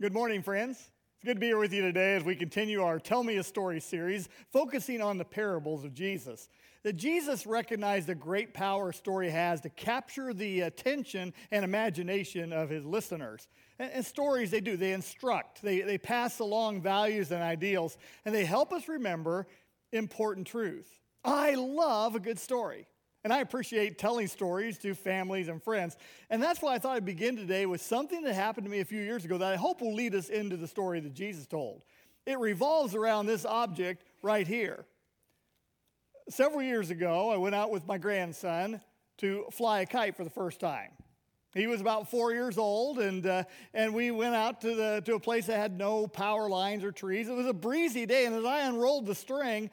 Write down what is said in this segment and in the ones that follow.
Good morning, friends. It's good to be here with you today as we continue our Tell Me a Story series, focusing on the parables of Jesus. That Jesus recognized the great power a story has to capture the attention and imagination of his listeners. And, and stories, they do, they instruct, they, they pass along values and ideals, and they help us remember important truth. I love a good story. And I appreciate telling stories to families and friends. And that's why I thought I'd begin today with something that happened to me a few years ago that I hope will lead us into the story that Jesus told. It revolves around this object right here. Several years ago, I went out with my grandson to fly a kite for the first time. He was about four years old, and, uh, and we went out to, the, to a place that had no power lines or trees. It was a breezy day, and as I unrolled the string,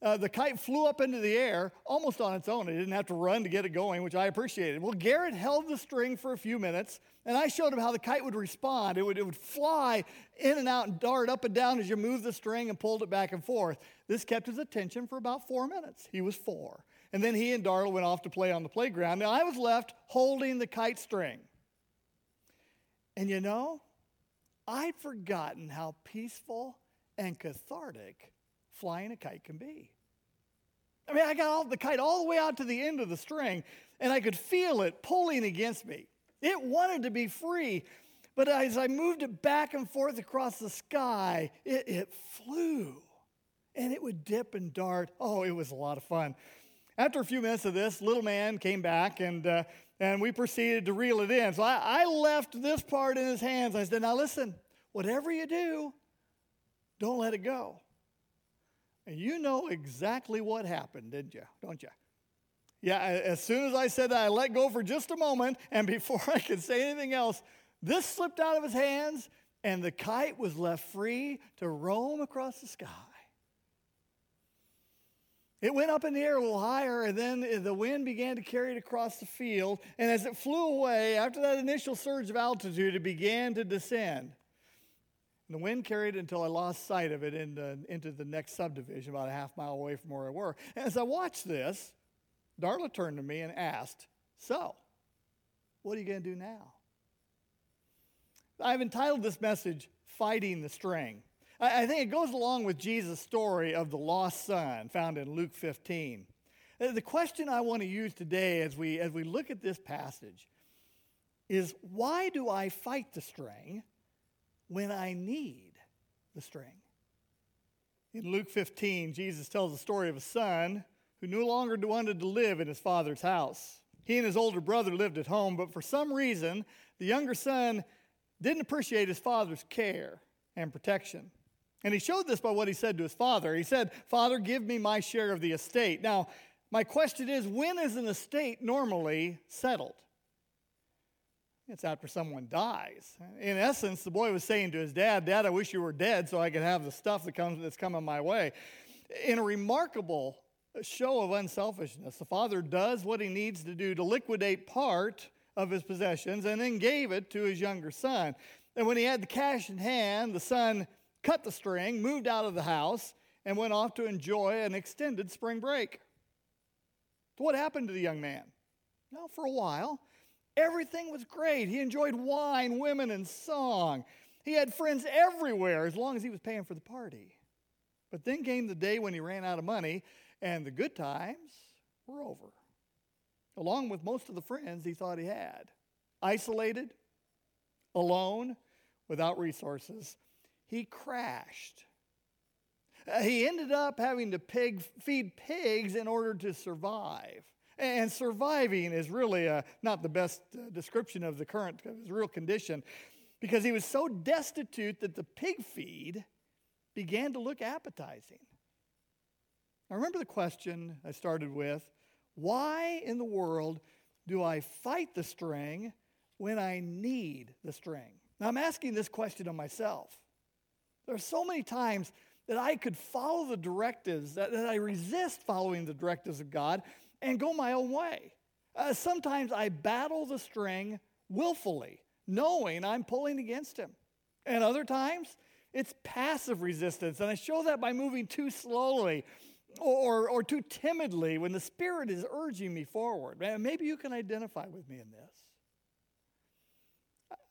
uh, the kite flew up into the air almost on its own. It didn't have to run to get it going, which I appreciated. Well, Garrett held the string for a few minutes, and I showed him how the kite would respond. It would, it would fly in and out and dart up and down as you moved the string and pulled it back and forth. This kept his attention for about four minutes. He was four. And then he and Darla went off to play on the playground. Now I was left holding the kite string. And you know, I'd forgotten how peaceful and cathartic flying a kite can be. I mean, I got all, the kite all the way out to the end of the string, and I could feel it pulling against me. It wanted to be free, but as I moved it back and forth across the sky, it, it flew. And it would dip and dart. Oh, it was a lot of fun. After a few minutes of this, little man came back and, uh, and we proceeded to reel it in. So I, I left this part in his hands. I said, Now listen, whatever you do, don't let it go. And you know exactly what happened, didn't you? Don't you? Yeah, as soon as I said that, I let go for just a moment, and before I could say anything else, this slipped out of his hands, and the kite was left free to roam across the sky. It went up in the air a little higher, and then the wind began to carry it across the field. And as it flew away, after that initial surge of altitude, it began to descend. And the wind carried it until I lost sight of it into, into the next subdivision, about a half mile away from where I were. And as I watched this, Darla turned to me and asked, So, what are you going to do now? I've entitled this message, Fighting the String. I, I think it goes along with Jesus' story of the lost son found in Luke 15. Uh, the question I want to use today as we, as we look at this passage is why do I fight the string? When I need the string. In Luke 15, Jesus tells the story of a son who no longer wanted to live in his father's house. He and his older brother lived at home, but for some reason, the younger son didn't appreciate his father's care and protection. And he showed this by what he said to his father. He said, Father, give me my share of the estate. Now, my question is when is an estate normally settled? It's after someone dies. In essence, the boy was saying to his dad, Dad, I wish you were dead so I could have the stuff that comes, that's coming my way. In a remarkable show of unselfishness, the father does what he needs to do to liquidate part of his possessions and then gave it to his younger son. And when he had the cash in hand, the son cut the string, moved out of the house, and went off to enjoy an extended spring break. What happened to the young man? Well, for a while, Everything was great. He enjoyed wine, women, and song. He had friends everywhere as long as he was paying for the party. But then came the day when he ran out of money, and the good times were over, along with most of the friends he thought he had. Isolated, alone, without resources, he crashed. Uh, he ended up having to pig, feed pigs in order to survive. And surviving is really uh, not the best uh, description of the current, of his real condition, because he was so destitute that the pig feed began to look appetizing. Now, remember the question I started with why in the world do I fight the string when I need the string? Now, I'm asking this question of myself. There are so many times that I could follow the directives, that, that I resist following the directives of God, and go my own way. Uh, sometimes I battle the string willfully, knowing I'm pulling against him. And other times, it's passive resistance. And I show that by moving too slowly or, or too timidly when the Spirit is urging me forward. Maybe you can identify with me in this.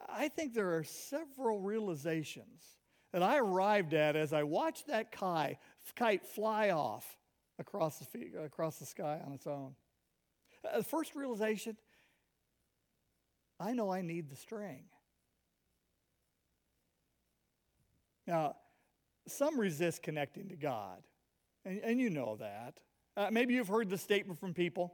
I think there are several realizations that I arrived at as I watched that kite, kite fly off across the, across the sky on its own. Uh, the first realization I know I need the string. Now, some resist connecting to God, and, and you know that. Uh, maybe you've heard the statement from people.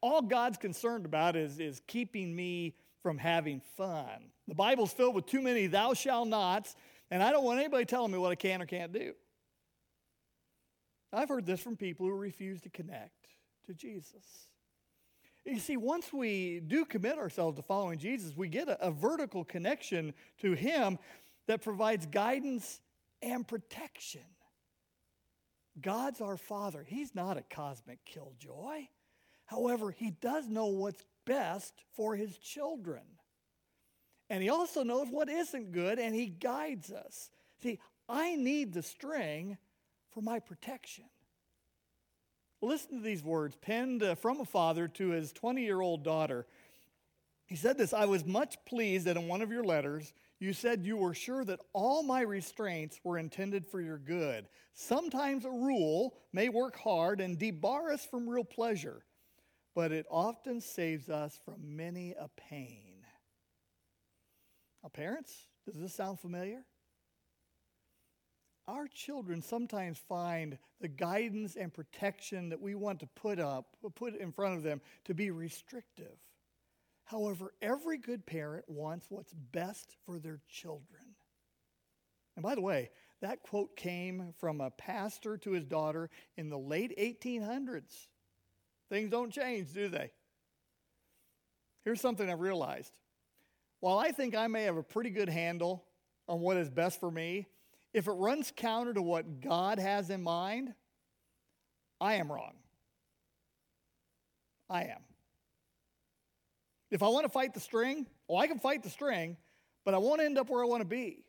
All God's concerned about is, is keeping me from having fun. The Bible's filled with too many thou shalt nots, and I don't want anybody telling me what I can or can't do. I've heard this from people who refuse to connect to Jesus. You see, once we do commit ourselves to following Jesus, we get a, a vertical connection to Him that provides guidance and protection. God's our Father. He's not a cosmic killjoy. However, He does know what's best for His children. And He also knows what isn't good, and He guides us. See, I need the string for my protection. Listen to these words penned uh, from a father to his 20 year old daughter. He said this I was much pleased that in one of your letters, you said you were sure that all my restraints were intended for your good. Sometimes a rule may work hard and debar us from real pleasure, but it often saves us from many a pain. Now, parents, does this sound familiar? Our children sometimes find the guidance and protection that we want to put up, put in front of them, to be restrictive. However, every good parent wants what's best for their children. And by the way, that quote came from a pastor to his daughter in the late 1800s. Things don't change, do they? Here's something I've realized. While I think I may have a pretty good handle on what is best for me, if it runs counter to what God has in mind, I am wrong. I am. If I want to fight the string, well, I can fight the string, but I won't end up where I want to be.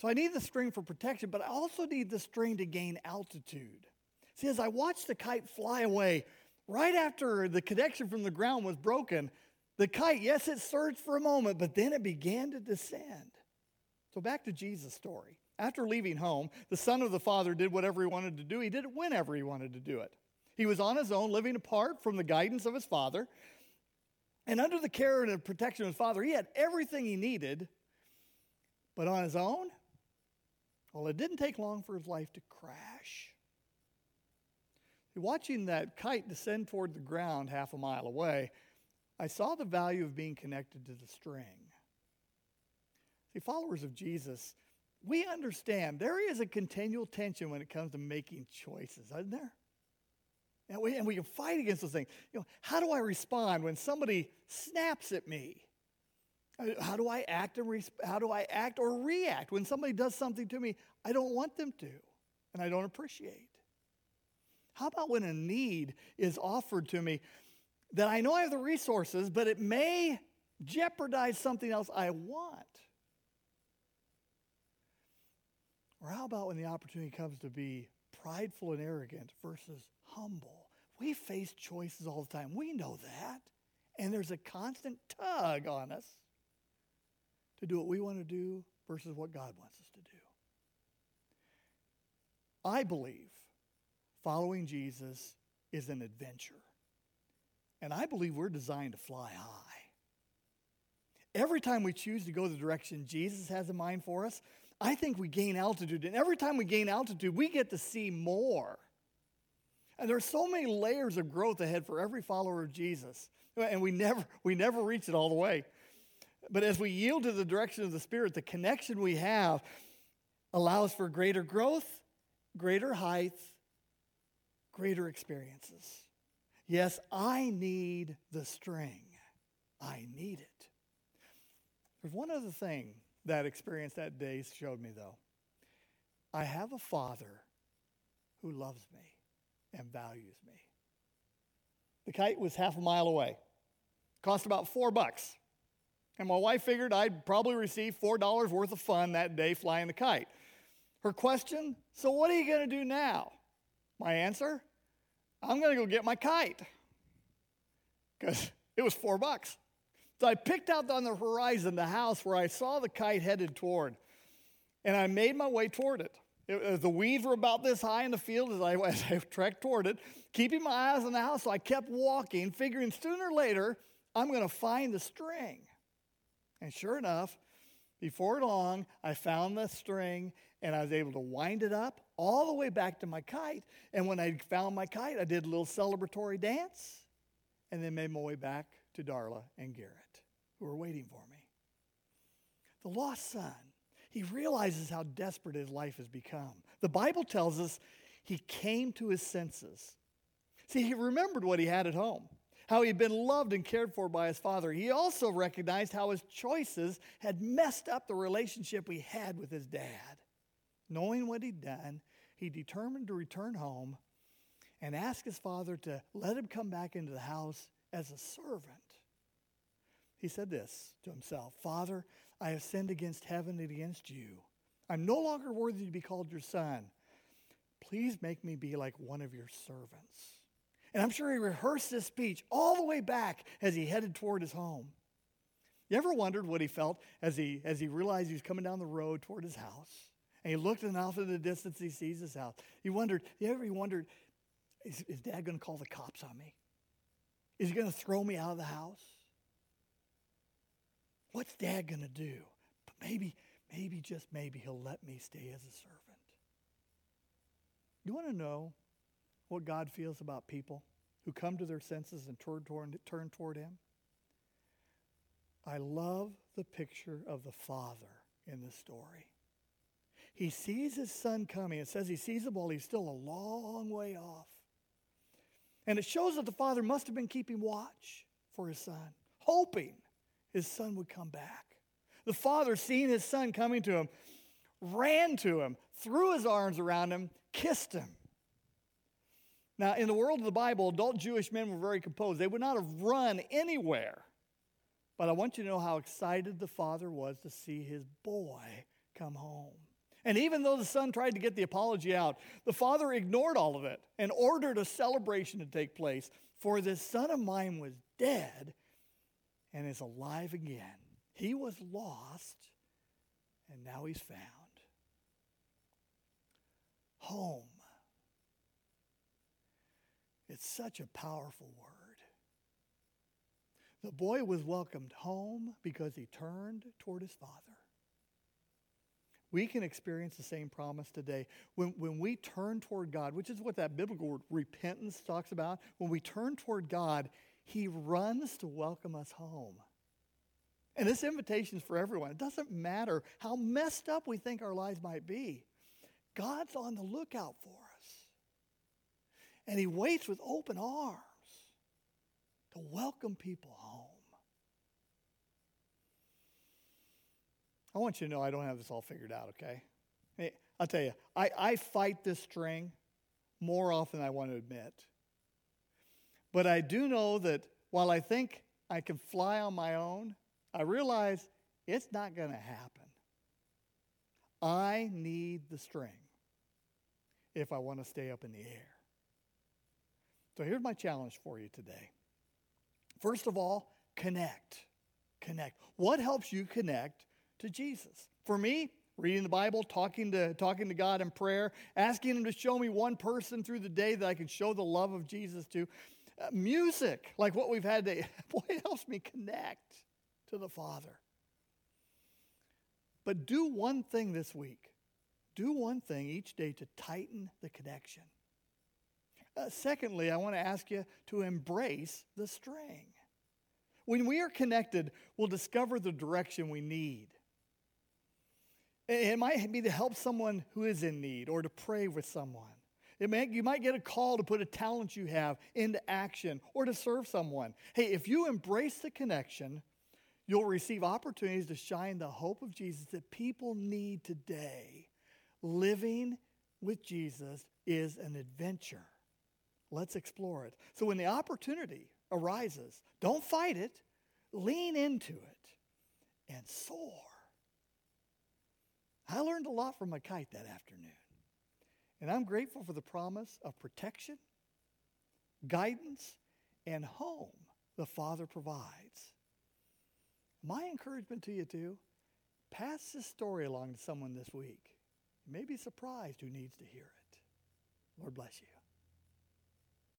So I need the string for protection, but I also need the string to gain altitude. See, as I watched the kite fly away, right after the connection from the ground was broken, the kite, yes, it surged for a moment, but then it began to descend. So back to Jesus' story. After leaving home, the son of the father did whatever he wanted to do. He did it whenever he wanted to do it. He was on his own, living apart from the guidance of his father. And under the care and protection of his father, he had everything he needed. But on his own, well, it didn't take long for his life to crash. Watching that kite descend toward the ground half a mile away, I saw the value of being connected to the string. See, followers of Jesus, we understand there is a continual tension when it comes to making choices, isn't there? And we, and we can fight against those things. You know, how do I respond when somebody snaps at me? Uh, how do I act and how do I act or react when somebody does something to me I don't want them to and I don't appreciate? How about when a need is offered to me that I know I have the resources, but it may jeopardize something else I want? Or how about when the opportunity comes to be prideful and arrogant versus humble? We face choices all the time. We know that. And there's a constant tug on us to do what we want to do versus what God wants us to do. I believe following Jesus is an adventure. And I believe we're designed to fly high. Every time we choose to go the direction Jesus has in mind for us, I think we gain altitude. And every time we gain altitude, we get to see more. And there's so many layers of growth ahead for every follower of Jesus. And we never, we never reach it all the way. But as we yield to the direction of the Spirit, the connection we have allows for greater growth, greater height, greater experiences. Yes, I need the string. I need it. There's one other thing that experience that day showed me, though. I have a father who loves me and values me. The kite was half a mile away, cost about four bucks. And my wife figured I'd probably receive $4 worth of fun that day flying the kite. Her question So, what are you going to do now? My answer I'm going to go get my kite because it was four bucks. So I picked out on the horizon the house where I saw the kite headed toward, and I made my way toward it. it uh, the weeds were about this high in the field as I, as I trekked toward it, keeping my eyes on the house. So I kept walking, figuring sooner or later I'm going to find the string. And sure enough, before long, I found the string and I was able to wind it up all the way back to my kite. And when I found my kite, I did a little celebratory dance and then made my way back to Darla and Garrett, who are waiting for me. The lost son, he realizes how desperate his life has become. The Bible tells us he came to his senses. See, he remembered what he had at home, how he'd been loved and cared for by his father. He also recognized how his choices had messed up the relationship he had with his dad. Knowing what he'd done, he determined to return home and ask his father to let him come back into the house as a servant. He said this to himself Father, I have sinned against heaven and against you. I'm no longer worthy to be called your son. Please make me be like one of your servants. And I'm sure he rehearsed this speech all the way back as he headed toward his home. You ever wondered what he felt as he, as he realized he was coming down the road toward his house? And he looked and off in the distance, he sees his house. He wondered, you ever wondered, is, is dad going to call the cops on me? Is he going to throw me out of the house? What's dad going to do? But maybe, maybe, just maybe he'll let me stay as a servant. You want to know what God feels about people who come to their senses and turn toward, turn toward him? I love the picture of the father in this story. He sees his son coming. It says he sees him while he's still a long way off. And it shows that the father must have been keeping watch for his son, hoping his son would come back. The father, seeing his son coming to him, ran to him, threw his arms around him, kissed him. Now, in the world of the Bible, adult Jewish men were very composed. They would not have run anywhere. But I want you to know how excited the father was to see his boy come home. And even though the son tried to get the apology out, the father ignored all of it and ordered a celebration to take place. For this son of mine was dead and is alive again. He was lost and now he's found. Home. It's such a powerful word. The boy was welcomed home because he turned toward his father we can experience the same promise today. When, when we turn toward God, which is what that biblical word repentance talks about, when we turn toward God, He runs to welcome us home. And this invitation is for everyone. It doesn't matter how messed up we think our lives might be, God's on the lookout for us. And He waits with open arms to welcome people home. I want you to know I don't have this all figured out, okay? I'll tell you, I, I fight this string more often than I want to admit. But I do know that while I think I can fly on my own, I realize it's not going to happen. I need the string if I want to stay up in the air. So here's my challenge for you today. First of all, connect. Connect. What helps you connect to Jesus. For me, reading the Bible, talking to, talking to God in prayer, asking Him to show me one person through the day that I can show the love of Jesus to. Uh, music, like what we've had today, boy, it helps me connect to the Father. But do one thing this week. Do one thing each day to tighten the connection. Uh, secondly, I want to ask you to embrace the string. When we are connected, we'll discover the direction we need. It might be to help someone who is in need or to pray with someone. May, you might get a call to put a talent you have into action or to serve someone. Hey, if you embrace the connection, you'll receive opportunities to shine the hope of Jesus that people need today. Living with Jesus is an adventure. Let's explore it. So when the opportunity arises, don't fight it, lean into it, and soar. I learned a lot from my kite that afternoon. And I'm grateful for the promise of protection, guidance, and home the Father provides. my encouragement to you, too, pass this story along to someone this week. You may be surprised who needs to hear it. Lord bless you.